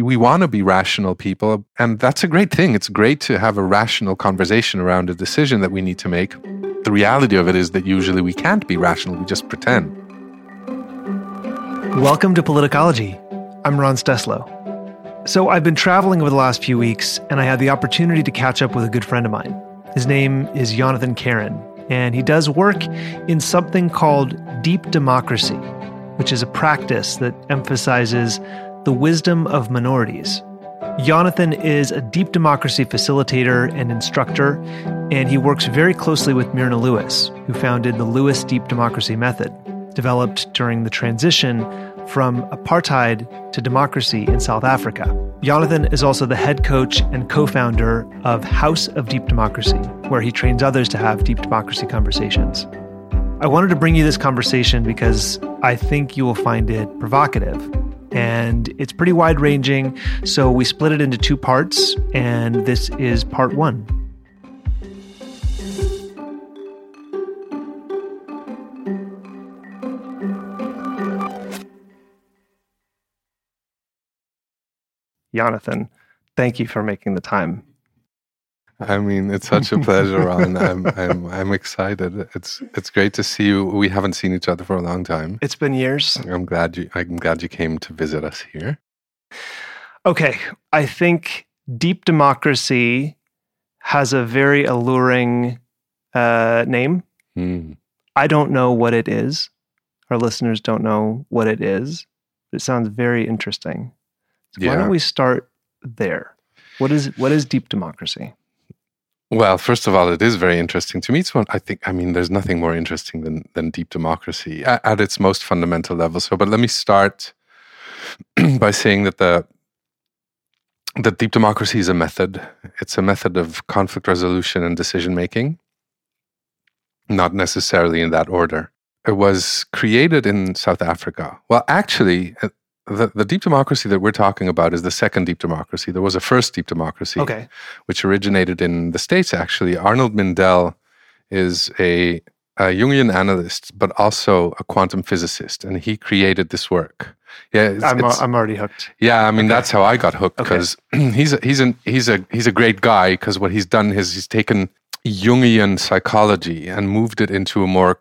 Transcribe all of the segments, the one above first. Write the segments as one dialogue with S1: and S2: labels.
S1: We want to be rational people, and that's a great thing. It's great to have a rational conversation around a decision that we need to make. The reality of it is that usually we can't be rational, we just pretend.
S2: Welcome to Politicology. I'm Ron Steslow. So, I've been traveling over the last few weeks, and I had the opportunity to catch up with a good friend of mine. His name is Yonathan Keren, and he does work in something called deep democracy, which is a practice that emphasizes the wisdom of minorities. Yonathan is a deep democracy facilitator and instructor, and he works very closely with Myrna Lewis, who founded the Lewis Deep Democracy Method, developed during the transition from apartheid to democracy in South Africa. Yonathan is also the head coach and co founder of House of Deep Democracy, where he trains others to have deep democracy conversations. I wanted to bring you this conversation because I think you will find it provocative and it's pretty wide ranging. So we split it into two parts, and this is part one. Yonathan, thank you for making the time.
S1: I mean, it's such a pleasure, Ron. I'm, I'm, I'm excited. It's, it's great to see you. We haven't seen each other for a long time.
S2: It's been years.
S1: I'm glad you, I'm glad you came to visit us here.
S2: Okay, I think deep democracy has a very alluring uh, name.
S1: Mm.
S2: I don't know what it is. Our listeners don't know what it is. It sounds very interesting. So
S1: Yeah.
S2: why don't we start there? What is what is deep democracy?
S1: Well, first of all, it is very interesting to me. It's one I think. I mean, there's nothing more interesting than than deep democracy at, at its most fundamental level. So, but let me start by saying that the that deep democracy is a method. It's a method of conflict resolution and decision making, not necessarily in that order. It was created in South Africa. Well, actually, uh, the, the deep democracy that we're talking about is the second deep democracy. There was a first deep democracy
S2: Okay.
S1: which originated in the States, actually. Arnold Mindell is a, a Jungian analyst, but also a quantum physicist, and he created this work. Yeah, it's,
S2: I'm,
S1: it's-
S2: I'm already hooked.
S1: yeah. I mean,
S2: okay.
S1: that's how I got hooked
S2: Okay.
S1: because he's a, he's an he's a he's a great guy because what he's done is he's taken Jungian psychology and moved it into a more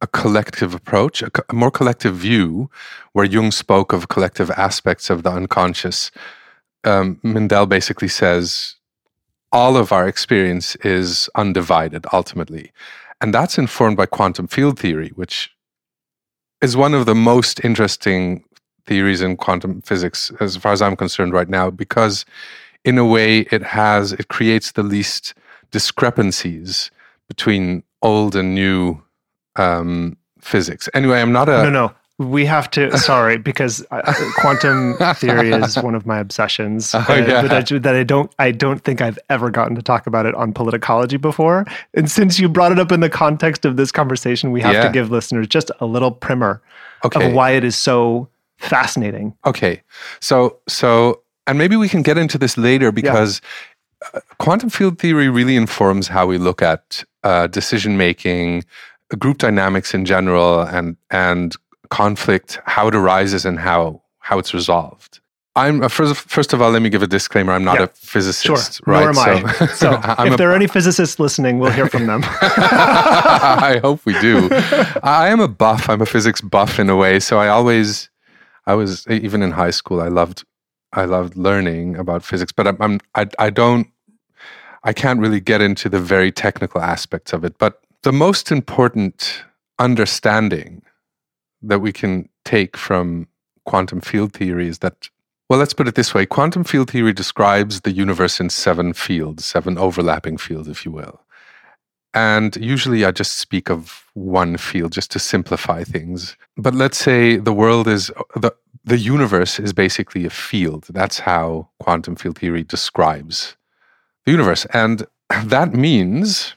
S1: a collective approach, a, co- a more collective view, where Jung spoke of collective aspects of the unconscious. Um, Mindell basically says all of our experience is undivided ultimately, and that's informed by quantum field theory, which is one of the most interesting theories in quantum physics as far as I'm concerned right now because in a way it has it creates the least discrepancies between old and new um, physics. Anyway, I'm not a
S2: no, no. We have to. Sorry, because uh, quantum theory is one of my obsessions.
S1: Oh,
S2: uh,
S1: yeah.
S2: that, I, that I don't. I don't think I've ever gotten to talk about it on politicology before. And since you brought it up in the context of this conversation, we have
S1: Yeah.
S2: to give listeners just a little primer
S1: okay.
S2: of why it is so fascinating.
S1: Okay. So so and maybe we can get into this later because uh, quantum field theory really informs how we look at uh, decision making, uh, group dynamics in general, and and conflict, how it arises, and how how it's resolved. I'm uh, first. First of all, let me give a disclaimer. I'm not
S2: Yeah.
S1: a physicist,
S2: Sure,
S1: right?
S2: nor am I. So,
S1: I'm
S2: if
S1: a
S2: there are any physicists listening, we'll hear from them.
S1: I hope we do. I am a buff. I'm a physics buff in a way. So I always, I was even in high school. I loved, I loved learning about physics. But I'm, I'm I, I don't, I can't really get into the very technical aspects of it. But the most important understanding that we can take from quantum field theory is that. Well, let's put it this way. Quantum field theory describes the universe in seven fields, seven overlapping fields, if you will. And usually I just speak of one field just to simplify things. But let's say the world is the the universe is basically a field. That's how quantum field theory describes the universe. And that means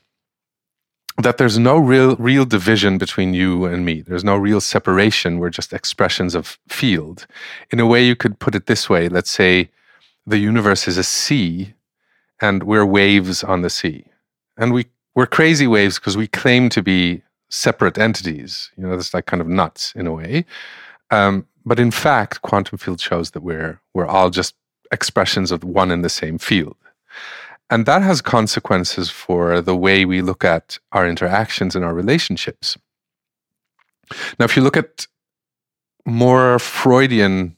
S1: that there's no real real division between you and me. There's no real separation. We're just expressions of field. In a way you could put it this way. Let's say the universe is a sea and we're waves on the sea. And we we're crazy waves because we claim to be separate entities. You know, that's like kind of nuts in a way. Um, but in fact, quantum field shows that we're we're all just expressions of one and the same field. And that has consequences for the way we look at our interactions and our relationships. Now, if you look at more Freudian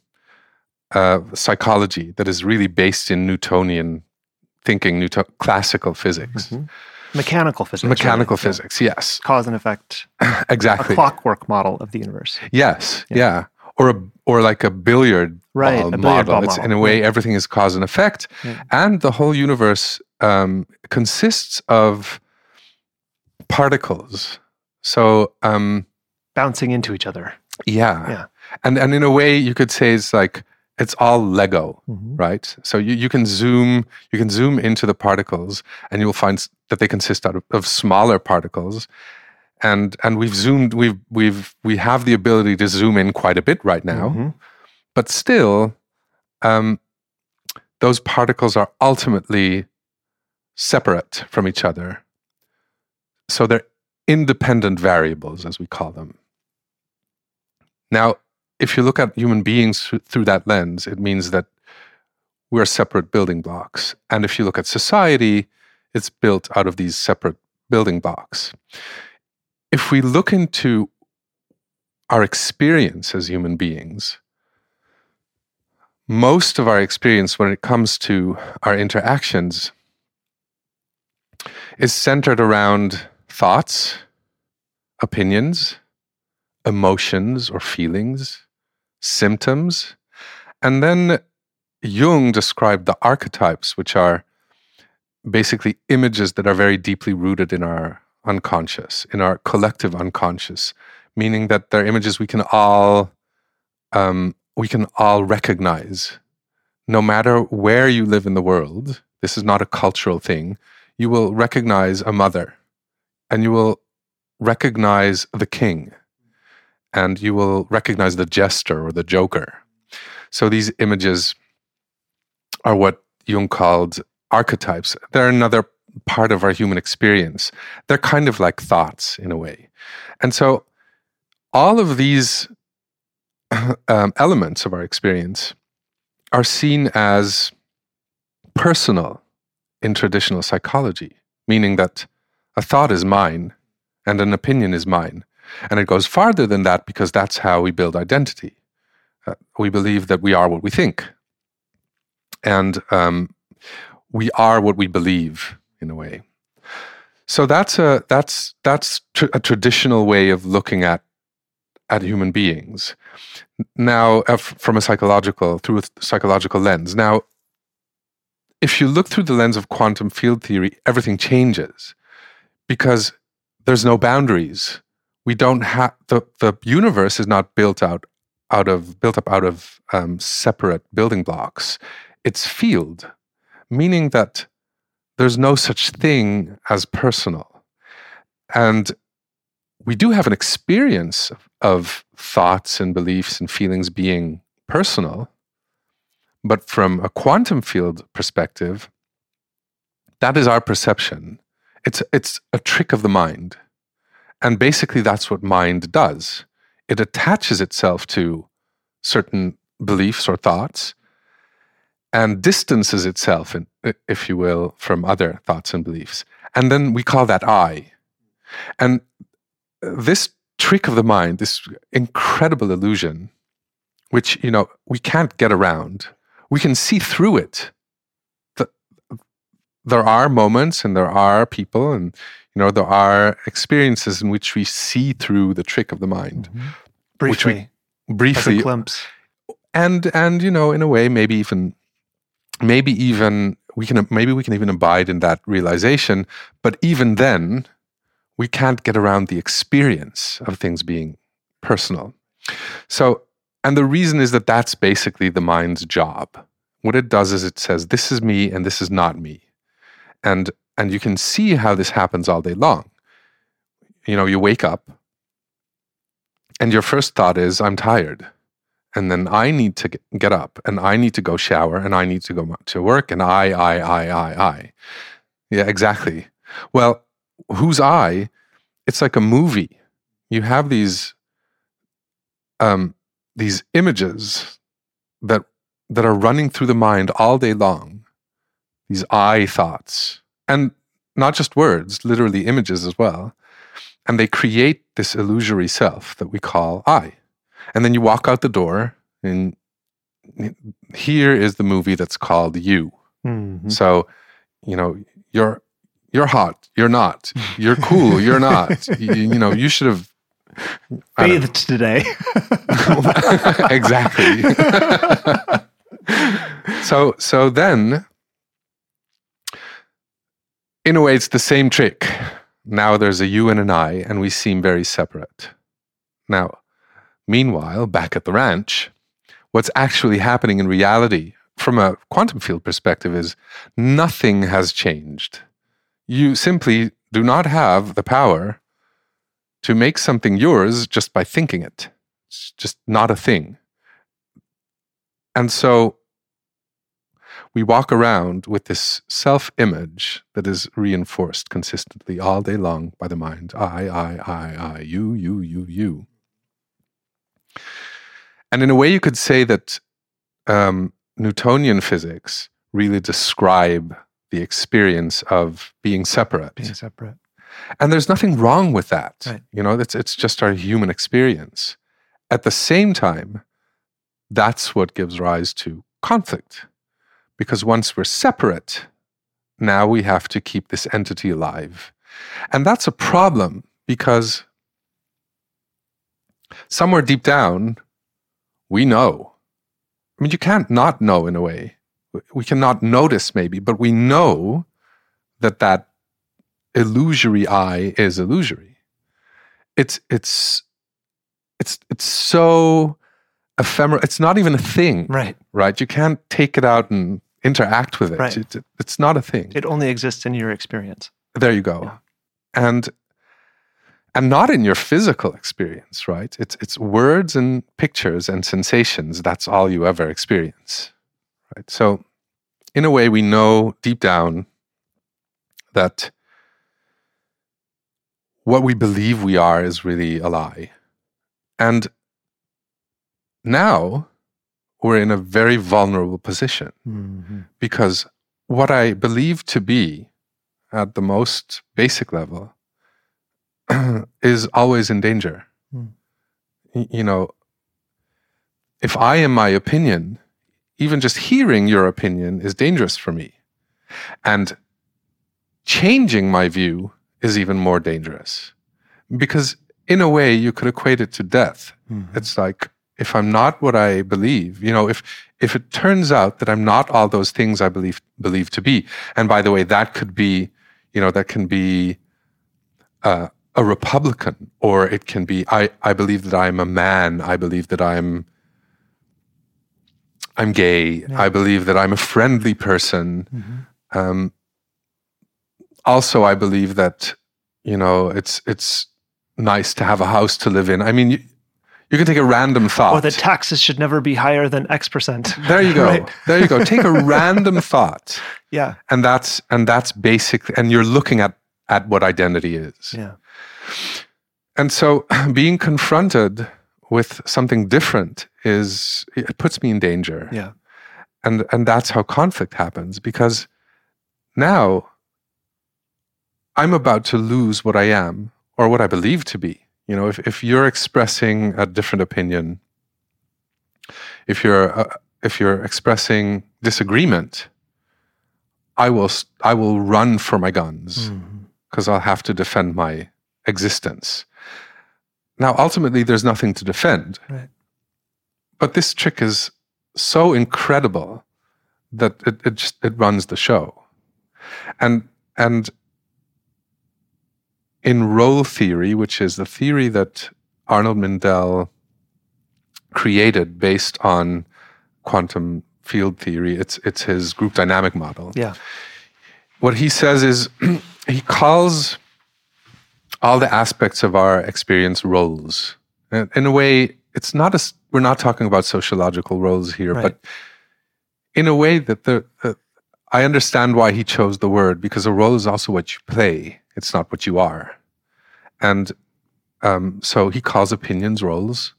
S1: uh, psychology that is really based in Newtonian thinking, Newton- classical physics,
S2: Mhm. Mechanical physics.
S1: mechanical.
S2: Yeah.
S1: physics, yes,
S2: Cause and effect.
S1: exactly.
S2: A clockwork model of the universe.
S1: Yes,
S2: Yeah.
S1: yeah. Or a or like a billiard
S2: Right, a
S1: model. It's
S2: model,
S1: in a way everything is cause and effect,
S2: Yeah.
S1: and the whole universe um, consists of particles. So um,
S2: Bouncing into each other.
S1: yeah.
S2: Yeah.
S1: and and in a way you could say it's like it's all Lego, right? So you, you can zoom you can zoom into the particles, and you'll find that they consist out of, of smaller particles. And and we've zoomed we've we've we have the ability to zoom in quite a bit right now
S2: Mhm.
S1: But still, um, those particles are ultimately separate from each other. So they're independent variables, as we call them. Now, if you look at human beings through, that lens, it means that we're separate building blocks. And if you look at society, it's built out of these separate building blocks. If we look into our experience as human beings, most of our experience when it comes to our interactions is centered around thoughts, opinions, emotions or feelings, symptoms. And then Jung described the archetypes, which are basically images that are very deeply rooted in our unconscious, in our collective unconscious, meaning that they're images we can all um, we can all recognize. No matter where you live in the world, this is not a cultural thing. You will recognize a mother, and you will recognize the king, and you will recognize the jester or the joker. So these images are what Jung called archetypes. They're another part of our human experience. They're kind of like thoughts in a way. And so all of these um, elements of our experience are seen as personal in traditional psychology, meaning that a thought is mine and an opinion is mine. And it goes farther than that because that's how we build identity. Uh, we believe that we are what we think. And um, we are what we believe in a way. So that's a that's that's tr- a traditional way of looking at at human beings. Now, uh, from a psychological through a psychological lens. Now, if you look through the lens of quantum field theory, everything changes because there's no boundaries. We don't have the the universe is not built out out of built up out of um, separate building blocks. It's field, meaning that there's no such thing as personal, and we do have an experience of, thoughts and beliefs and feelings being personal, but from a quantum field perspective, that is our perception. It's it's a trick of the mind. And basically that's what mind does. It attaches itself to certain beliefs or thoughts and distances itself, in, if you will, from other thoughts and beliefs. And then we call that I. And this trick of the mind, this incredible illusion, which, you know, we can't get around, we can see through it. The, there are moments and there are people and, you know, there are experiences in which we see through the trick of the mind. Mm-hmm. We-
S2: Briefly, a
S1: briefly
S2: glimpse.
S1: and and you know in a way maybe even maybe even we can maybe we can even abide in that realization. But even then we can't get around the experience of things being personal. So and the reason is that that's basically the mind's job. What it does is it says this is me and this is not me. And and you can see how this happens all day long. You know you wake up and your first thought is i'm tired. And then I need to get- up and I need to go shower and I need to go to work and I, I, I, I, I. Yeah, exactly. Well, who's I? It's like a movie. You have these, um, these images that that are running through the mind all day long, these I thoughts, and not just words, literally images as well. And they create this illusory self that we call I. And then you walk out the door, and here is the movie that's called You.
S2: Mhm.
S1: So, you know, you're you're hot, you're not. You're cool, you're not. you, you know, you should have
S2: Bathed today.
S1: exactly. so so then in a way it's the same trick. Now there's a you and an I and we seem very separate. Now, meanwhile, back at the ranch, what's actually happening in reality from a quantum field perspective is nothing has changed. You simply do not have the power to make something yours just by thinking it. It's just not a thing. And so we walk around with this self image that is reinforced consistently all day long by the mind I, I, I, I, you, you, you, you. And in a way, you could say that um, Newtonian physics really describe the experience of being separate.
S2: Being separate.
S1: And there's nothing wrong with that.
S2: Right.
S1: You know, it's, it's just our human experience. At the same time, that's what gives rise to conflict. Because once we're separate, now we have to keep this entity alive. And that's a problem because somewhere deep down, we know. I mean, you can't not know in a way. We cannot notice maybe, but we know that that illusory I is illusory. It's it's it's it's so ephemeral. It's not even a thing,
S2: Right.
S1: right? You can't take it out and interact with it.
S2: Right.
S1: It- it's not a thing.
S2: It only exists in your experience.
S1: There you go.
S2: Yeah.
S1: And and not in your physical experience, right? It's it's words and pictures and sensations. That's all you ever experience. Right? So in a way we know deep down that what we believe we are is really a lie. And now we're in a very vulnerable position
S2: Mm-hmm.
S1: because what I believe to be at the most basic level is always in danger. Y- You know, if I am my opinion, even just hearing your opinion is dangerous for me. And changing my view is even more dangerous. Because in a way, you could equate it to death.
S2: Mm-hmm.
S1: It's like if I'm not what I believe, you know, if if it turns out that I'm not all those things I believe believe to be, and by the way, that could be, you know, that can be uh, a Republican, or it can be I I believe that I'm a man. I believe that I'm I'm gay.
S2: Yeah.
S1: I believe that I'm a friendly person.
S2: Mm-hmm.
S1: Um, also, I believe that you know it's it's nice to have a house to live in. I mean, you, you can take a random thought.
S2: Or that taxes should never be higher than X percent.
S1: there you go.
S2: Right.
S1: There you go. Take a random thought,
S2: Yeah.
S1: and that's and that's basically, and you're looking at at what identity is.
S2: Yeah.
S1: And so, being confronted with something different is it puts me in danger.
S2: Yeah.
S1: and and that's how conflict happens because now i'm about to lose what i am or what i believe to be you know if, if you're expressing a different opinion if you're uh, if you're expressing disagreement i will i will run for my guns because i'll have to defend my existence now ultimately there's nothing to defend
S2: Right.
S1: but this trick is so incredible that it, it just it runs the show and and in role theory which is the theory that arnold mindell created based on quantum field theory it's it's his group dynamic model
S2: Yeah.
S1: what he says is he calls all the aspects of our experience roles. And in a way, it's not a, we're not talking about sociological roles here,
S2: Right.
S1: but in a way that the, uh, I understand why he chose the word because a role is also what you play. It's not what you are. And um, so he calls opinions roles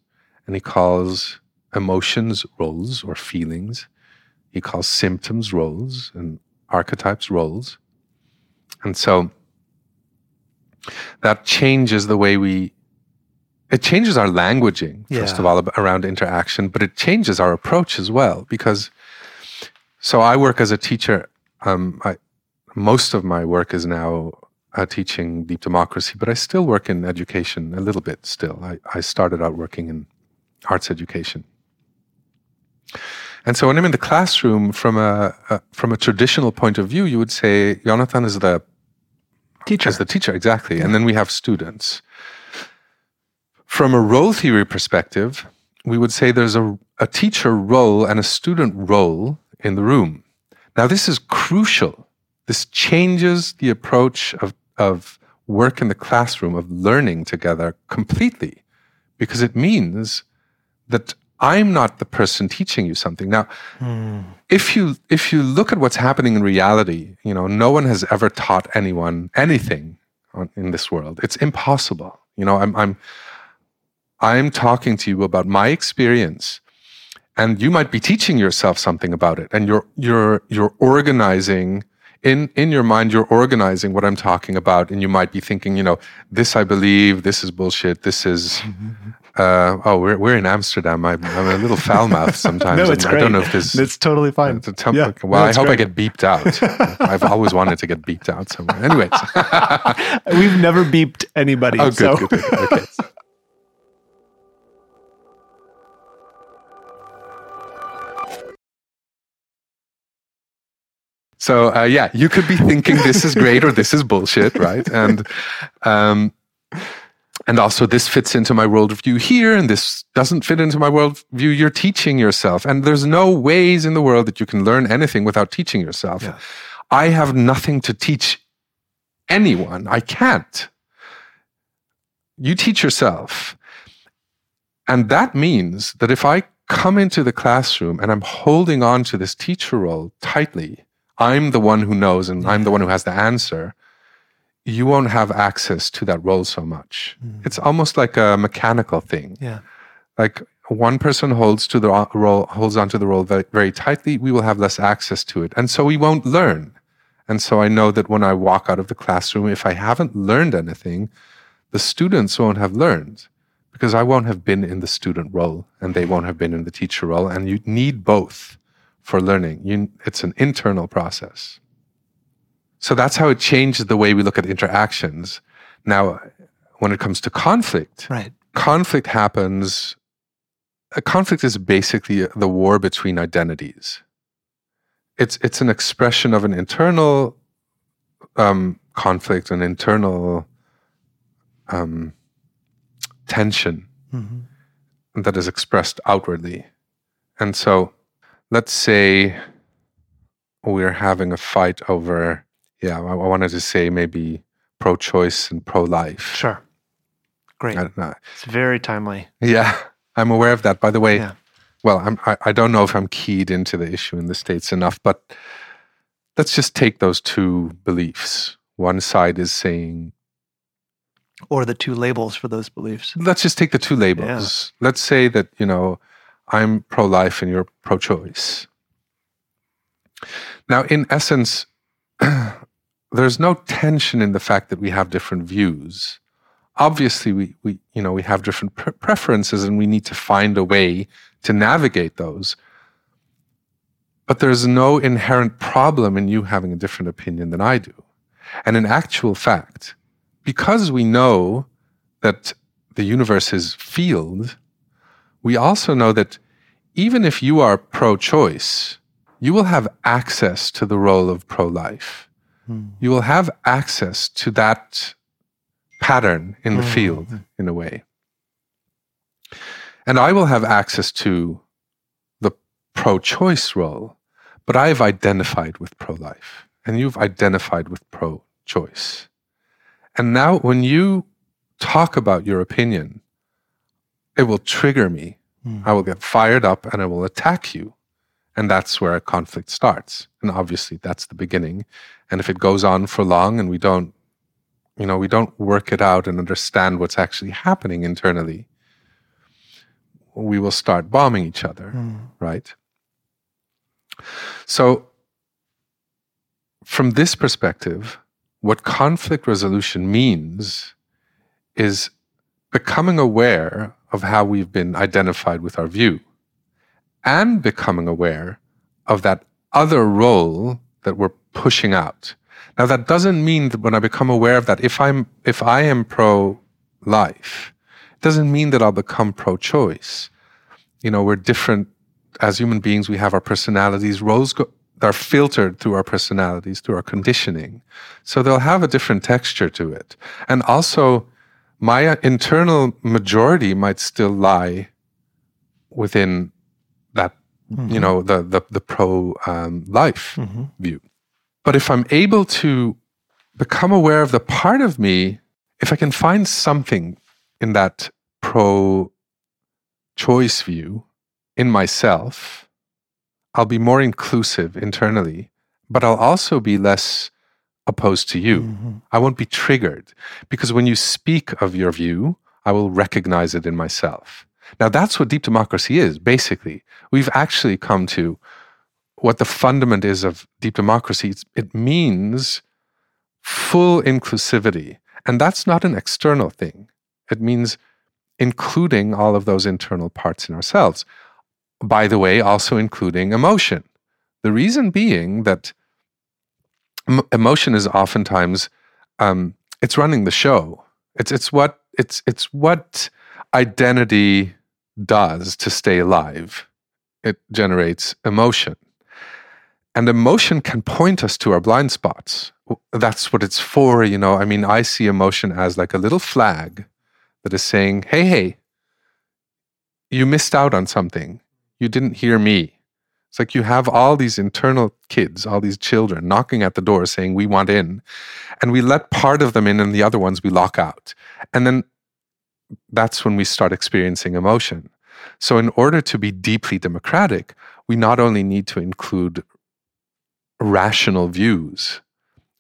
S1: and he calls emotions roles or feelings. he calls symptoms roles and archetypes roles. And so that changes the way we it changes our languaging first
S2: Yeah.
S1: of all around interaction but it changes our approach as well because so i work as a teacher um, I, most of my work is now uh, teaching deep democracy but i still work in education a little bit still I, I started out working in arts education and so when i'm in the classroom from a, a from a traditional point of view you would say yonathan is the
S2: Teacher.
S1: as the teacher, exactly. And then we have students. From a role theory perspective, we would say there's a, a teacher role and a student role in the room. Now, this is crucial. This changes the approach of, of work in the classroom, of learning together completely, because it means that I'm not the person teaching you something. Now, hmm. if you if you look at what's happening in reality, you know, no one has ever taught anyone anything on, in this world. It's impossible. You know, I'm I'm I'm talking to you about my experience, and you might be teaching yourself something about it, and you're you're you're organizing. In, in your mind, you're organizing what I'm talking about, and you might be thinking, you know, this I believe, this is bullshit, this is, uh, oh, we're, we're in Amsterdam. I'm, I'm a little foul mouthed sometimes.
S2: no, it's
S1: I
S2: great.
S1: don't know if this,
S2: It's totally fine.
S1: to tell-
S2: Yeah.
S1: well,
S2: No,
S1: I
S2: it's
S1: hope I get beeped out. I've always wanted to get beeped out somewhere. Anyways.
S2: We've never beeped anybody.
S1: oh, good,
S2: so.
S1: good, good. Okay. So uh, yeah, you could be thinking this is great or this is bullshit, right? And um, and also this fits into my worldview here, and this doesn't fit into my worldview. You're teaching yourself, and there's no ways in the world that you can learn anything without teaching yourself.
S2: Yeah.
S1: I have nothing to teach anyone. I can't. You teach yourself. And that means that if I come into the classroom and I'm holding on to this teacher role tightly, I'm the one who knows and I'm the one who has the answer. You won't have access to that role so much. Mm. It's almost like a mechanical thing
S2: Yeah.
S1: like one person holds to the uh, role holds onto the role very, very tightly we will have less access to it and so we won't learn and so i know that when i walk out of the classroom if i haven't learned anything the students won't have learned because i won't have been in the student role and they won't have been in the teacher role and you need both for learning. You, it's an internal process. So that's how it changes the way we look at interactions. Now when it comes to conflict
S2: Right.
S1: conflict happens a conflict is basically the war between identities. It's it's an expression of an internal um, conflict an internal um, tension
S2: hmm
S1: that is expressed outwardly. And so let's say we're having a fight over yeah i, I wanted to say maybe pro-choice and pro-life
S2: Sure. Great.
S1: I don't know.
S2: It's very timely.
S1: Yeah, I'm aware of that. By the way,
S2: Yeah.
S1: well, I'm, I, I don't know if I'm keyed into the issue in the States enough, but let's just take those two beliefs. One side is saying,
S2: Or the two labels for those beliefs.
S1: let's just take the two labels. Let's say that, you know, I'm pro life and you're pro choice. Now, in essence, there's no tension in the fact that we have different views. Obviously, we, we you know we have different pre- preferences, and we need to find a way to navigate those. But there's no inherent problem in you having a different opinion than I do. And in actual fact, because we know that the universe is field, we also know that even if you are pro choice, you will have access to the role of pro life. You will have access to that pattern in the
S2: Mm.
S1: field in a way. And I will have access to the pro choice role, but I've identified with pro life and you've identified with pro choice. And now when you talk about your opinion, it will trigger me.
S2: Mm.
S1: I will get fired up and I will attack you. And that's where a conflict starts. And obviously that's the beginning. And if it goes on for long and we don't, you know, we don't work it out and understand what's actually happening internally, we will start bombing each other,
S2: Mm.
S1: right? So, from this perspective, what conflict resolution means is becoming aware of how we've been identified with our view and becoming aware of that other role that we're pushing out. Now that doesn't mean that when I become aware of that, if I'm if I am pro life, it doesn't mean that I'll become pro choice. You know, we're different as human beings, we have our personalities. Roles go, are filtered through our personalities, through our conditioning. So they'll have a different texture to it. And also, my internal majority might still lie within that, mm-hmm. you know, the the, the pro um, life mm-hmm. view. But if I'm able to become aware of the part of me, if I can find something in that pro choice view in myself, I'll be more inclusive internally, but I'll also be less opposed to you. Mm-hmm. I won't be triggered because when you speak of your view, I will recognize it in myself. Now, that's what deep democracy is, basically. We've actually come to what the fundament is of deep democracy. It means full inclusivity. And that's not an external thing, it means including all of those internal parts in ourselves. By the way, also including emotion. The reason being that emotion is oftentimes um, it's running the show. It's it's what it's it's what identity does to stay alive. It generates emotion. And emotion can point us to our blind spots. That's what it's for, you know. I mean, I see emotion as like a little flag that is saying, hey, hey, you missed out on something. You didn't hear me. It's like you have all these internal kids, all these children knocking at the door saying, We want in. And we let part of them in and the other ones we lock out. And then that's when we start experiencing emotion. So, in order to be deeply democratic, we not only need to include rational views,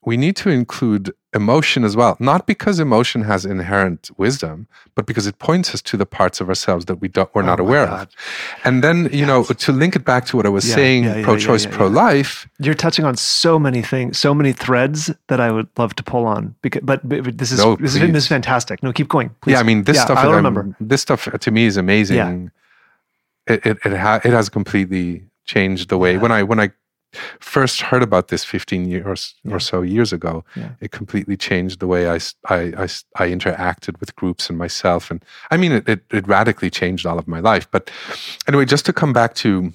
S1: we need to include emotion as well. Not because emotion has inherent wisdom, but because it points us to the parts of ourselves that we don't, we're oh not aware God. of. And then, you yes. know, to link it back to what I was yeah, saying, yeah, yeah, pro-choice, pro-life.
S2: You're touching on so many things, so many threads that I would love to pull on. Because, but, but this is no, this, is, this is fantastic. No, keep going.
S1: Please. Yeah, I mean, this stuff. I remember. this stuff uh, to me is amazing. It it it, ha- it has completely changed the way when I when I first heard about this 15 years yeah. or so years ago, yeah. it completely changed the way I, I, I, I, interacted with groups and myself. And I mean, it, it, it, radically changed all of my life. But anyway, just to come back to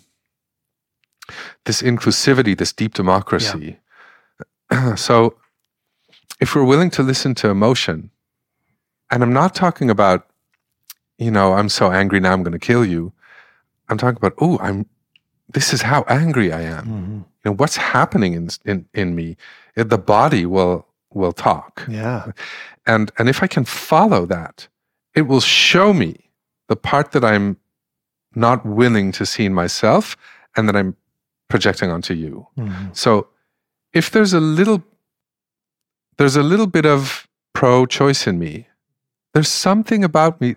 S1: this inclusivity, this deep democracy. Yeah. so if we're willing to listen to emotion, and I'm not talking about, you know, I'm so angry now I'm going to kill you. I'm talking about, oh, I'm this is how angry I am. Mm-hmm. You know, what's happening in, in, in me? The body will, will talk.
S2: Yeah.
S1: And, and if I can follow that, it will show me the part that I'm not willing to see in myself and that I'm projecting onto you. Mm-hmm. So if there's a little, there's a little bit of pro choice in me, there's something about me.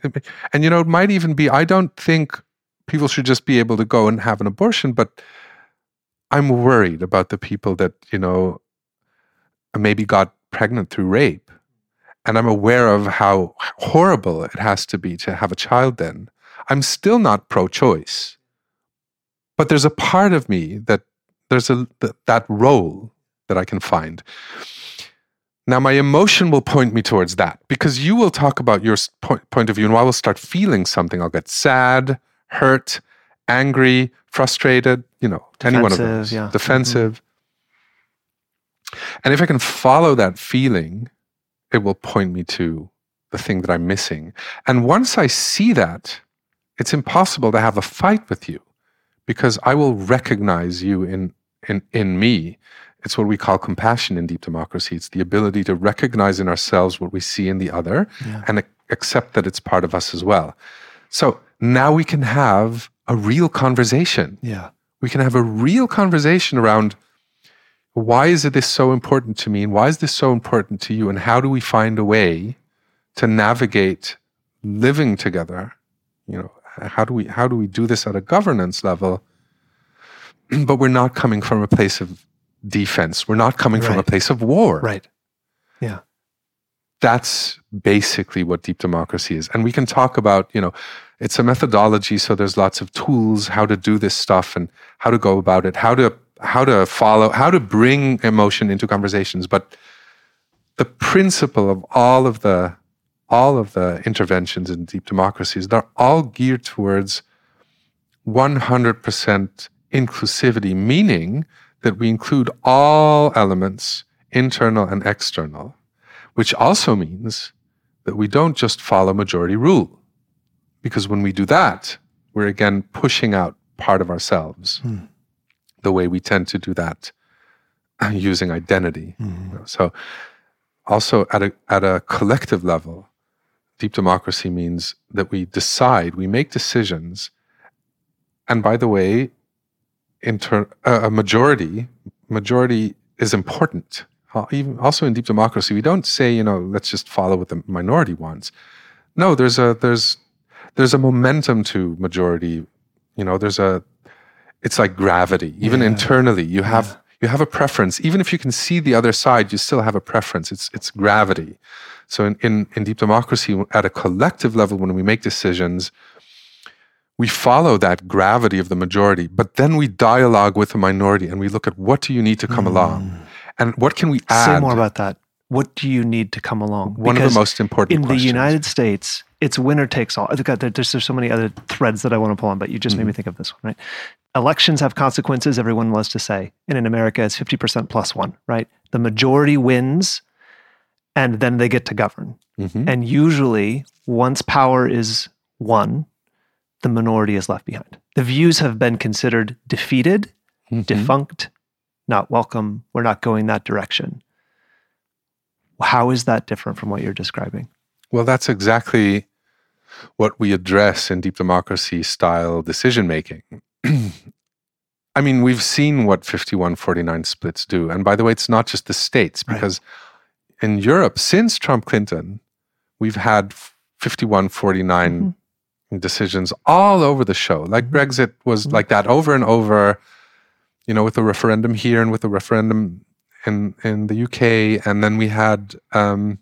S1: And, you know, it might even be, I don't think people should just be able to go and have an abortion. But I'm worried about the people that, you know, maybe got pregnant through rape. And I'm aware of how horrible it has to be to have a child then. I'm still not pro choice. But there's a part of me that there's a that role that I can find. Now, my emotion will point me towards that because you will talk about your point, point of view, and I will start feeling something. I'll get sad, hurt, angry, frustrated, you know, defensive, any one of those, yeah. defensive. Mm-hmm. And if I can follow that feeling, it will point me to the thing that I'm missing. And once I see that, it's impossible to have a fight with you because I will recognize you in, in, in me. It's what we call compassion in deep democracy. It's the ability to recognize in ourselves what we see in the other yeah. and accept that it's part of us as well. So now we can have a real conversation.
S2: Yeah.
S1: We can have a real conversation around why is this so important to me and why is this so important to you and how do we find a way to navigate living together? You know, how do we how do we do this at a governance level but we're not coming from a place of defense. We're not coming from a place of war.
S2: Right. Yeah.
S1: That's basically what deep democracy is. And we can talk about, you know, it's a methodology, so there's lots of tools how to do this stuff and how to go about it, how to how to follow, how to bring emotion into conversations. But the principle of all of the all of the interventions in deep democracies, they're all geared towards 100% inclusivity, meaning that we include all elements, internal and external, which also means that we don't just follow majority rule. Because when we do that, we're again pushing out part of ourselves
S2: Hmm.
S1: the way we tend to do that using identity. So, also at a, at a collective level, deep democracy means that we decide, we make decisions. And by the way, inter- uh, a majority majority is important. Even also in deep democracy, we don't say, you know, let's just follow what the minority wants. No, there's a there's there's a momentum to majority. You know, there's a it's like gravity. Even
S2: Yeah.
S1: internally, you have you have a preference. Even if you can see the other side, you still have a preference. It's it's gravity. So in, in, in deep democracy, at a collective level, when we make decisions, we follow that gravity of the majority, but then we dialogue with the minority and we look at what do you need to come along and what can we add.
S2: Mm. Say more about that. What do you need to come along?
S1: One of the most important things
S2: in the. United States, it's winner takes all. I've There's, there's so many other threads that I want to pull on, but you just made
S1: Mm-hmm.
S2: me think of this one, right? Elections have consequences, everyone loves to say. And in America, it's 50% plus one, right? The majority wins, and then they get to govern.
S1: Mhm.
S2: And usually, once power is won, the minority is left behind. The views have been considered defeated,
S1: Mhm.
S2: defunct, not welcome. We're not going that direction. How is that different from what you're describing?
S1: Well, that's exactly what we address in deep democracy style decision making. I mean, we've seen what 5149 splits do. And by the way, it's not just the states,
S2: Right.
S1: because in Europe, since Trump Clinton, we've had 5149 decisions all over the show. Like Brexit was
S2: Mhm.
S1: like that over and over, you know, with the referendum here and with the referendum in, in the UK. And then we had, um,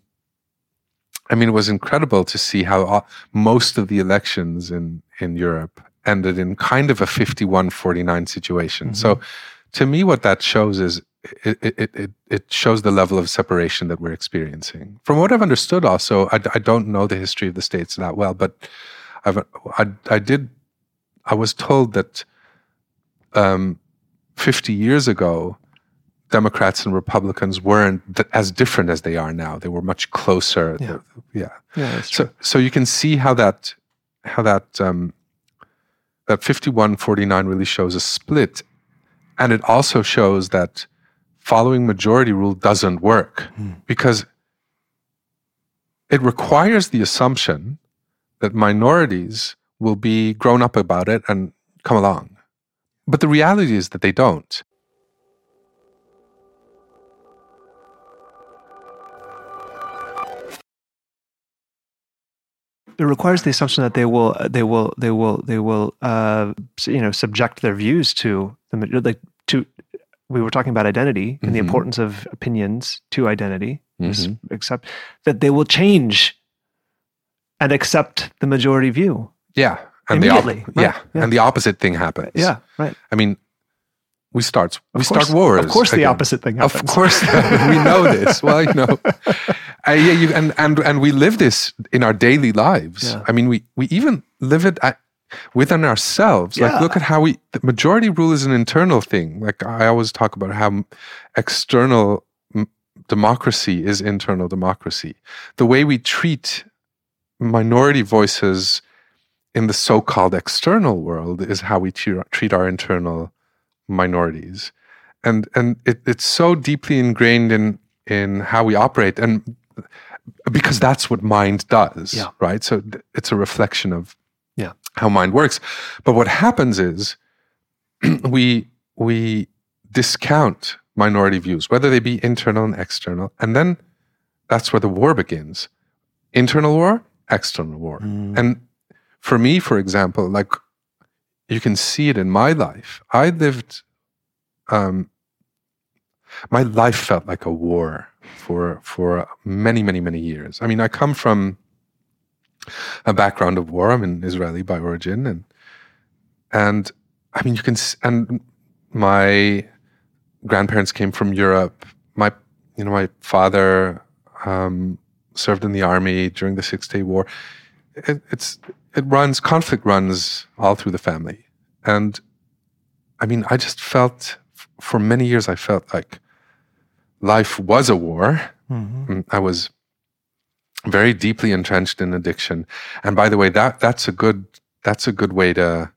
S1: I mean, it was incredible to see how all, most of the elections in, in Europe ended in kind of a 51 49 situation. So to me, what that shows is it, it, it- it, it shows the level of separation that we're experiencing. From what I've understood, also, I, I don't know the history of the states that well, but I've, I, I did, I was told that um, 50 years ago, Democrats and Republicans weren't th- as different as they are now. They were much closer.
S2: Yeah.
S1: yeah.
S2: Yeah,
S1: So, so you can see how that, how that, um, that 51-49 really shows a split, and it also shows that following majority rule doesn't work
S2: Hmm.
S1: because it requires the assumption that minorities will be grown up about it and come along. But the reality is that they don't.
S2: It requires the assumption that they will they will they will they will uh you know subject their views to the like to we were talking about identity and the
S1: Mhm.
S2: importance of opinions to identity
S1: Mhm.
S2: accept that they will change and accept the majority view
S1: Yeah. And the op-
S2: Immediately, right,
S1: yeah.
S2: yeah.
S1: And the opposite thing happens.
S2: yeah right
S1: I mean, we start we
S2: course-
S1: start wars.
S2: of course the opposite thing happens
S1: Of course, we know this. Well, you know, uh, yeah, you, and and and we live this in our daily lives.
S2: Yeah.
S1: I mean, we we even live it at, within ourselves. Like,
S2: Yeah.
S1: look at how we the majority rule is an internal thing. Like I always talk about how external m- democracy is internal democracy. The way we treat minority voices in the so-called external world is how we treat, treat our internal minorities and and it, it's so deeply ingrained in in how we operate and because that's what mind does
S2: Yeah.
S1: right so it's a reflection of
S2: Yeah.
S1: how mind works but what happens is we we discount minority views whether they be internal and external and then that's where the war begins internal war external war
S2: Mm.
S1: and for me, for example, like you can see it in my life. I lived um, my life felt like a war for for many, many, many years. I mean, I come from a background of war. I'm an Israeli by origin, and and I mean, you can and my grandparents came from Europe. My you know my father um, served in the army during the Six Day War. It, it's it runs conflict runs all through the family, and I mean, I just felt for many years I felt like life was a war. Mm-hmm. I was very deeply entrenched in addiction, and by the way, that that's a good that's a good way to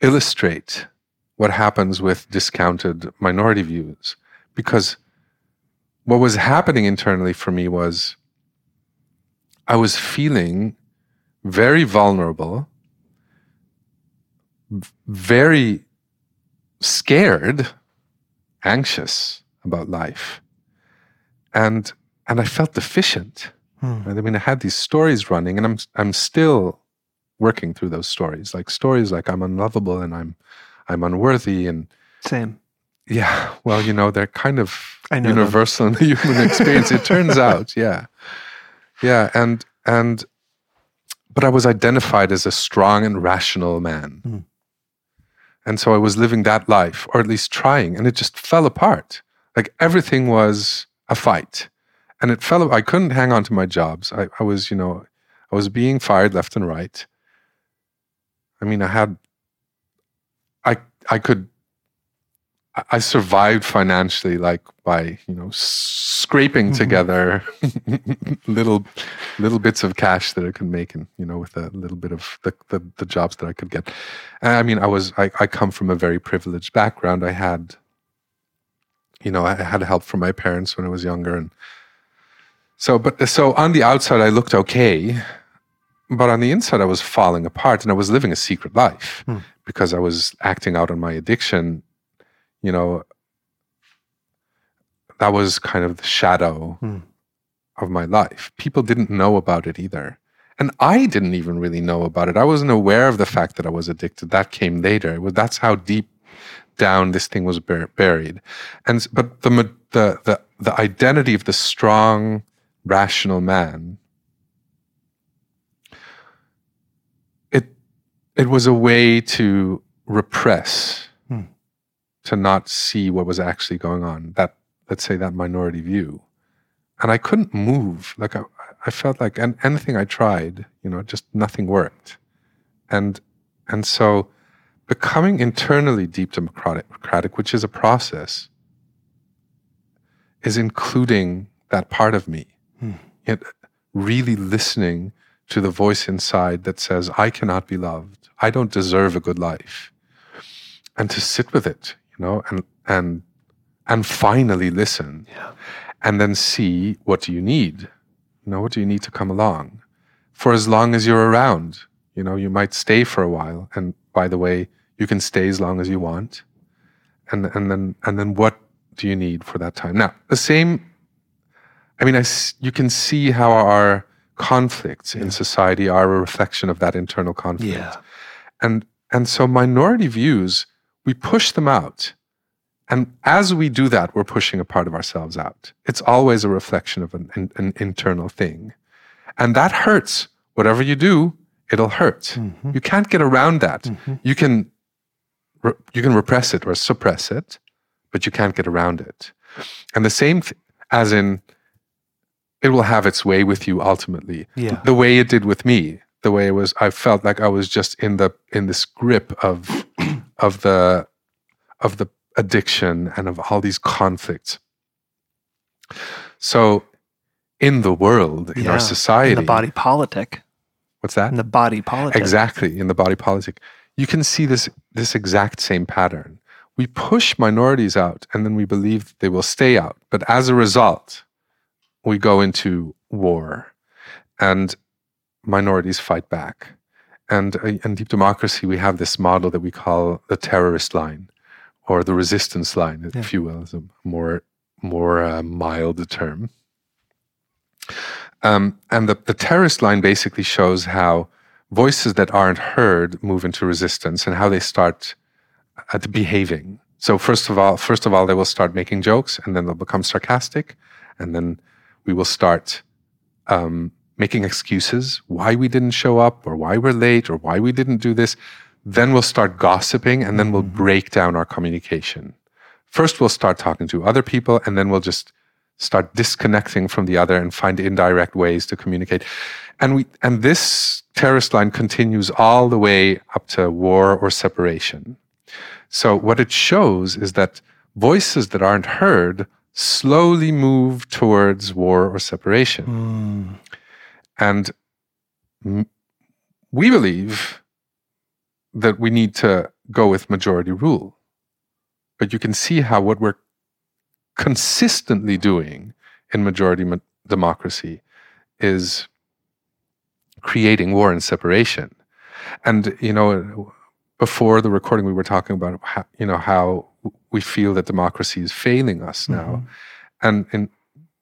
S1: illustrate what happens with discounted minority views, because what was happening internally for me was I was feeling very vulnerable, very scared, anxious about life. And and I felt deficient. Hmm. I mean, I had these stories running, and I'm I'm still working through those stories, like stories like I'm unlovable and I'm I'm unworthy and
S2: same.
S1: Yeah, well, you know, they're kind of universal them. in the human experience. it turns out, yeah, yeah, and and, but I was identified as a strong and rational man, mm. and so I was living that life, or at least trying, and it just fell apart. Like everything was a fight, and it fell. I couldn't hang on to my jobs. I, I was, you know, I was being fired left and right. I mean, I had, I I could I survived financially, like by you know scraping mm-hmm. together little little bits of cash that I could make, and you know with a little bit of the, the, the jobs that I could get. And I mean, I was I, I come from a very privileged background. I had, you know, I had help from my parents when I was younger, and so but so on the outside I looked okay, but on the inside I was falling apart, and I was living a secret life mm. because I was acting out on my addiction you know, that was kind of the shadow mm. of my life. People didn't know about it either. And I didn't even really know about it. I wasn't aware of the fact that I was addicted. That came later. Was, that's how deep down this thing was bur- buried. And but the the the the identity of the strong, rational man. It it was a way to repress hmm. to not see what was actually going on. That let's say that minority view, and I couldn't move. Like I, I felt like and anything I tried, you know, just nothing worked, and and so becoming internally deep democratic, which is a process, is including that part of me. Hmm. It really listening to the voice inside that says, I cannot be loved. I don't deserve a good life. And to sit with it, you know, and and and finally listen,
S2: yeah.
S1: and then see what do you need. You know, what do you need to come along? For as long as you're around, you know, you might stay for a while. And by the way, you can stay as long as you want. And and then and then what do you need for that time? Now, the same. I mean, I, you can see how our conflicts yeah. in society are a reflection of that internal conflict.
S2: Yeah.
S1: And and so minority views we push them out. And as we do that, we're pushing a part of ourselves out. It's always a reflection of an, an, an internal thing. And that hurts. Whatever you do, it'll hurt. Mm-hmm. You can't get around that. Mm-hmm. You can re- you can repress it or suppress it, but you can't get around it. And the same th- as in it will have its way with you ultimately.
S2: Yeah.
S1: The way it did with me. The way it was I felt like I was just in the in this grip of of the of the addiction and of all these conflicts. So, in the world, in yeah, our society, in
S2: the body politic.
S1: What's that?
S2: In the body politic.
S1: Exactly, in the body politic. You can see this this exact same pattern. We push minorities out, and then we believe they will stay out. But as a result, we go into war, and minorities fight back. And uh, in deep democracy, we have this model that we call the terrorist line or the resistance line, yeah. if you will, is a more more uh, mild term. Um, and the, the terrorist line basically shows how voices that aren't heard move into resistance and how they start uh, behaving. So first of all, first of all, they will start making jokes, and then they'll become sarcastic, and then we will start um, making excuses why we didn't show up, or why we're late, or why we didn't do this. Then we'll start gossiping, and then we'll
S2: Mm-hmm.
S1: break down our communication. First, we'll start talking to other people, and then we'll just start disconnecting from the other and find indirect ways to communicate. And we and this terrorist line continues all the way up to war or separation. So what it shows is that voices that aren't heard slowly move towards war or separation.
S2: Mm.
S1: And we believe that we need to go with majority rule. But you can see how what we're consistently doing in majority ma- democracy is creating war and separation. And, you know, before the recording, we were talking about, how, you know, how we feel that democracy is failing us now. Mm-hmm. And in,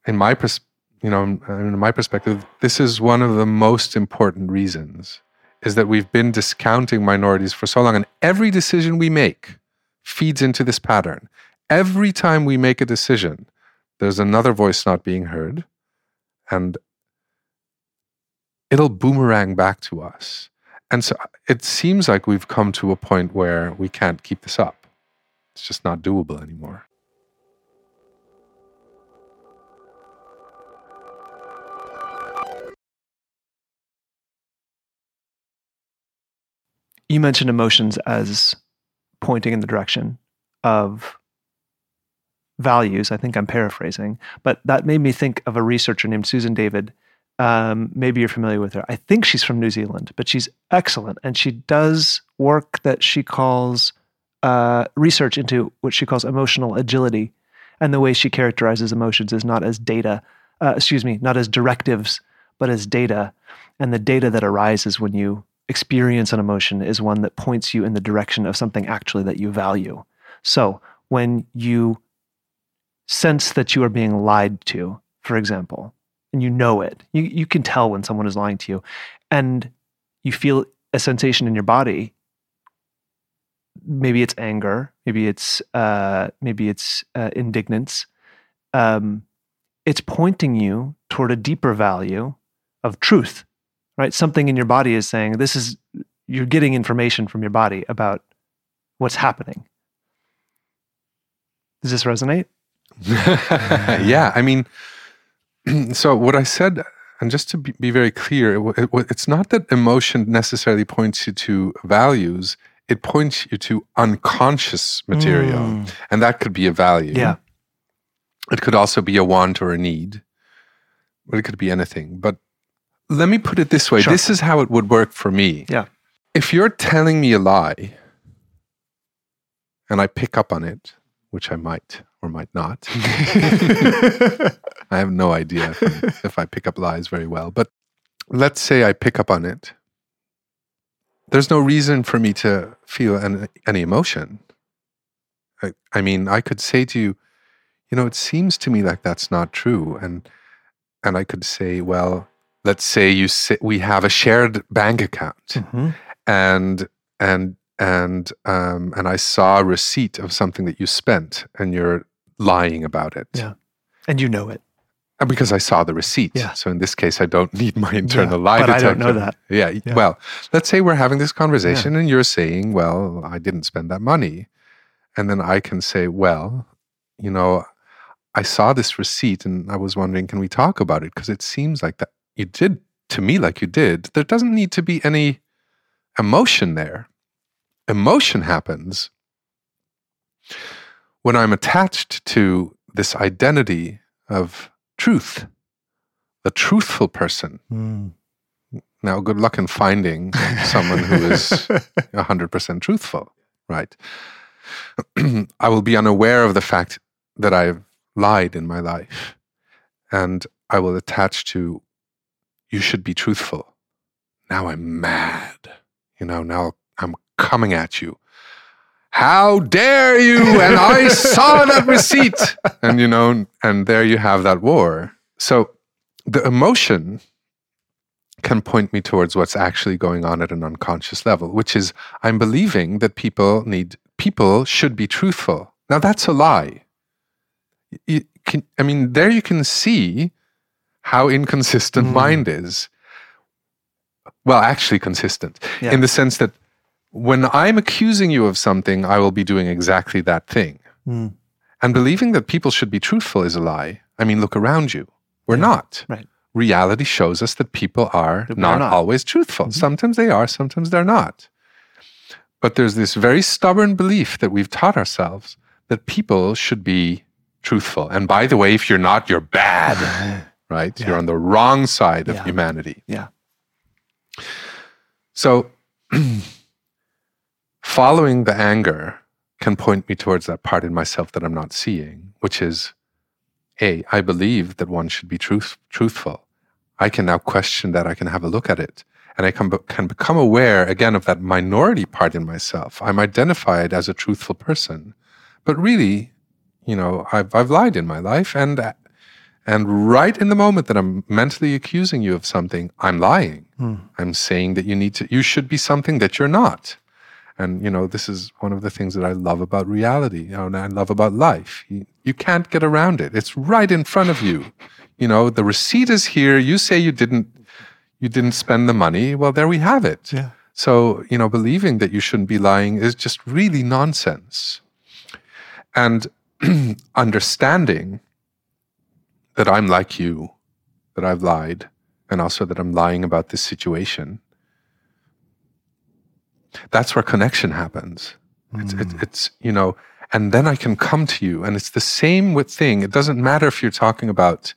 S1: in my pers- you know, in my perspective, this is one of the most important reasons is that we've been discounting minorities for so long. And every decision we make feeds into this pattern. Every time we make a decision, there's another voice not being heard, and it'll boomerang back to us. And so it seems like we've come to a point where we can't keep this up. It's just not doable anymore.
S2: You mentioned emotions as pointing in the direction of values. I think I'm paraphrasing, but that made me think of a researcher named Susan David. Um, maybe you're familiar with her. I think she's from New Zealand, but she's excellent. And she does work that she calls uh, research into what she calls emotional agility. And the way she characterizes emotions is not as data, uh, excuse me, not as directives, but as data. And the data that arises when you experience an emotion is one that points you in the direction of something actually that you value. So when you sense that you are being lied to, for example, and you know it, you, you can tell when someone is lying to you, and you feel a sensation in your body. Maybe it's anger, maybe it's uh, maybe it's uh, indignance. Um, it's pointing you toward a deeper value of truth right something in your body is saying this is you're getting information from your body about what's happening does this resonate
S1: yeah, I mean, so what I said, and just to be, be very clear, it, it, it's not that emotion necessarily points you to values, it points you to unconscious material.
S2: Mm.
S1: And that could be a value.
S2: Yeah.
S1: It could also be a want or a need, but it could be anything. But let me put it this way
S2: Sure.
S1: this is how it would work for me.
S2: Yeah.
S1: If you're telling me a lie and I pick up on it, which I might or might not, I have no idea if, if I pick up lies very well. But let's say I pick up on it. There's no reason for me to feel any, any emotion. I, I mean, I could say to you, you know, it seems to me like that's not true, and and I could say, well, let's say you say we have a shared bank account,
S2: Mhm.
S1: and and and um, and I saw a receipt of something that you spent, and you're lying about it.
S2: Yeah. and you know it
S1: Uh, Because I saw the receipt.
S2: Yeah.
S1: So in this case, I don't need my internal
S2: Yeah,
S1: lie
S2: but I
S1: detector.
S2: don't know that.
S1: Yeah.
S2: Yeah.
S1: Well, let's say we're having this conversation and you're saying, well, I didn't spend that money. And then I can say, well, you know, I saw this receipt and I was wondering, can we talk about it? Because it seems like that you did to me like you did. There doesn't need to be any emotion there. Emotion happens when I'm attached to this identity of truth, the truthful person. Hmm. Now, good luck in finding someone who is 100% truthful, right? I will be unaware of the fact that I've lied in my life. And I will attach to, you should be truthful. Now I'm mad. You know, now I'm coming at you. How dare you? And I saw that receipt. And, you know, and there you have that war. So the emotion can point me towards what's actually going on at an unconscious level, which is I'm believing that people need people should be truthful. Now that's a lie. You can, I mean, there you can see how inconsistent
S2: Mm.
S1: mind is. Well, actually, consistent
S2: Yeah.
S1: in the sense that when I'm accusing you of something, I will be doing exactly that thing.
S2: Mm.
S1: And believing that people should be truthful is a lie. I mean, look around you. We're
S2: Yeah.
S1: not.
S2: Right.
S1: Reality shows us that people are
S2: That
S1: not,
S2: not.
S1: always truthful.
S2: Mhm.
S1: Sometimes they are, sometimes they're not. But there's this very stubborn belief that we've taught ourselves that people should be truthful. And by the way, if you're not, you're bad, right?
S2: Yeah.
S1: You're on the wrong side of
S2: Yeah.
S1: humanity.
S2: Yeah.
S1: So, following the anger can point me towards that part in myself that I'm not seeing, which is A, I believe that one should be truth, truthful. I can now question that. I can have a look at it. And I can, can become aware again of that minority part in myself. I'm identified as a truthful person. But really, you know, I've, I've lied in my life. And, and right in the moment that I'm mentally accusing you of something, I'm lying.
S2: Mm.
S1: I'm saying that you need to, you should be something that you're not. And, you know, this is one of the things that I love about reality, you know, and I love about life. You, you can't get around it. It's right in front of you. You know, the receipt is here. You say you didn't, you didn't spend the money. Well, there we have it.
S2: Yeah.
S1: So, you know, believing that you shouldn't be lying is just really nonsense. And understanding that I'm like you, that I've lied, and also that I'm lying about this situation, that's where connection happens. It's, it's, it's, you know, and then I can come to you. And it's the same with thing. It doesn't matter if you're talking about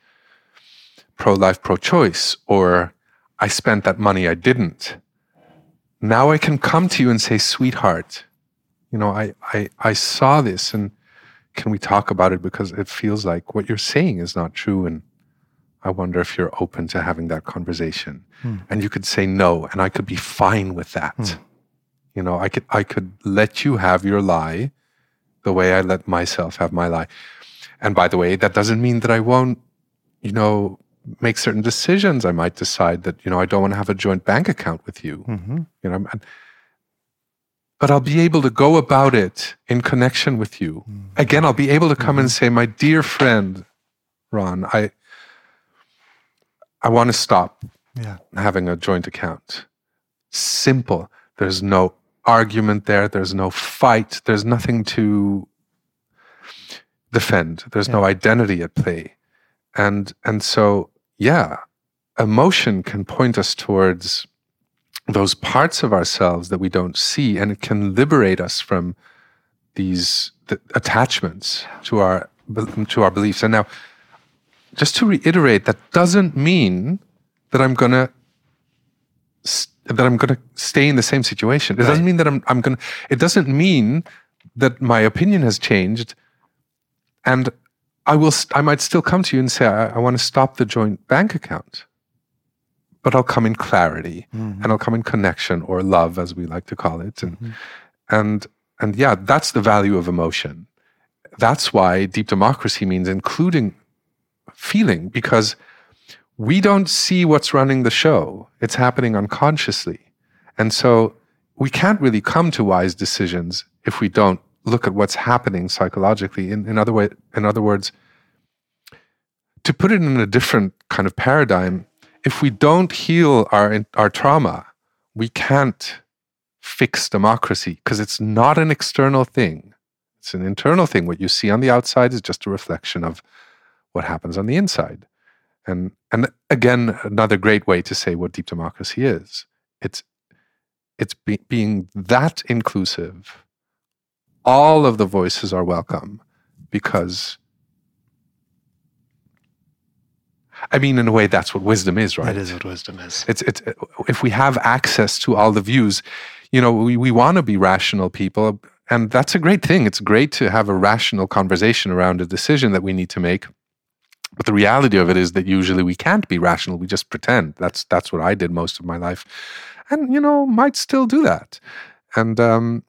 S1: pro life, pro choice, or I spent that money, I didn't. Now I can come to you and say, sweetheart, you know, I, I, I saw this and can we talk about it because it feels like what you're saying is not true. And I wonder if you're open to having that conversation.
S2: Hmm.
S1: And you could say no, and I could be fine with that.
S2: Hmm.
S1: You know, I could I could let you have your lie the way I let myself have my lie. And by the way, that doesn't mean that I won't, you know, make certain decisions. I might decide that, you know, I don't want to have a joint bank account with you.
S2: Mm-hmm.
S1: You know, and, but I'll be able to go about it in connection with you. Again, I'll be able to come and say, my dear friend, Ron, I I want to stop
S2: Yeah.
S1: having a joint account. Simple. There's no argument there. There's no fight. There's nothing to defend. There's no identity at play. And and so yeah, emotion can point us towards those parts of ourselves that we don't see and it can liberate us from these th- attachments to our to our beliefs. And now just to reiterate that doesn't mean that I'm going to that I'm going to stay in the same situation. It doesn't mean that I'm I'm going to it doesn't mean that my opinion has changed and I will st- I might still come to you and say I, I want to stop the joint bank account. But I'll come in clarity
S2: Mm-hmm.
S1: and I'll come in connection or love as we like to call it and
S2: Mhm.
S1: and and yeah that's the value of emotion that's why deep democracy means including feeling because we don't see what's running the show it's happening unconsciously and so we can't really come to wise decisions if we don't look at what's happening psychologically in, in other way in other words to put it in a different kind of paradigm if we don't heal our our trauma we can't fix democracy because it's not an external thing. It's an internal thing. What you see on the outside is just a reflection of what happens on the inside. And and again, another great way to say what deep democracy is. It's it's be, being that inclusive. All of the voices are welcome because I mean, in a way, that's what wisdom is, right?
S2: That is what wisdom is.
S1: It's it's if we have access to all the views, you know, we, we want to be rational people, and that's a great thing. It's great to have a rational conversation around a decision that we need to make. But the reality of it is that usually we can't be rational. We just pretend. That's that's what I did most of my life, and you know, might still do that. And um,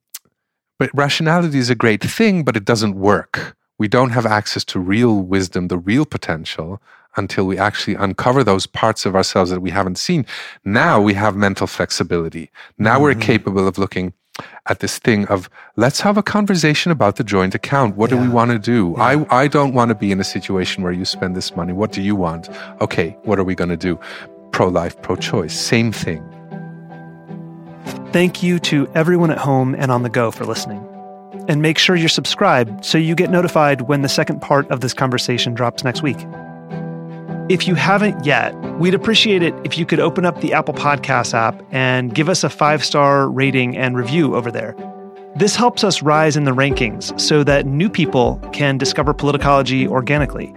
S1: but rationality is a great thing, but it doesn't work. We don't have access to real wisdom, the real potential, until we actually uncover those parts of ourselves that we haven't seen. Now we have mental flexibility. Now we're
S2: Mhm.
S1: capable of looking at this thing of let's have a conversation about the joint account. What do we want to do?
S2: Yeah.
S1: I, I don't want to be in a situation where you spend this money. What do you want? Okay, what are we going to do? Pro life, pro choice, same thing.
S2: Thank you to everyone at home and on the go for listening. And make sure you're subscribed so you get notified when the second part of this conversation drops next week. If you haven't yet, we'd appreciate it if you could open up the Apple Podcast app and give us a five star rating and review over there. This helps us rise in the rankings so that new people can discover politicology organically.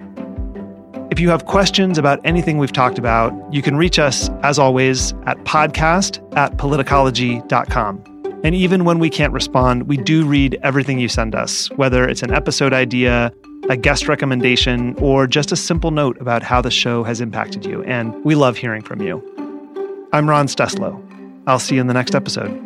S2: If you have questions about anything we've talked about, you can reach us, as always, at podcast at politicology.com. And even when we can't respond, we do read everything you send us, whether it's an episode idea, a guest recommendation, or just a simple note about how the show has impacted you. And we love hearing from you. I'm Ron Steslow. I'll see you in the next episode.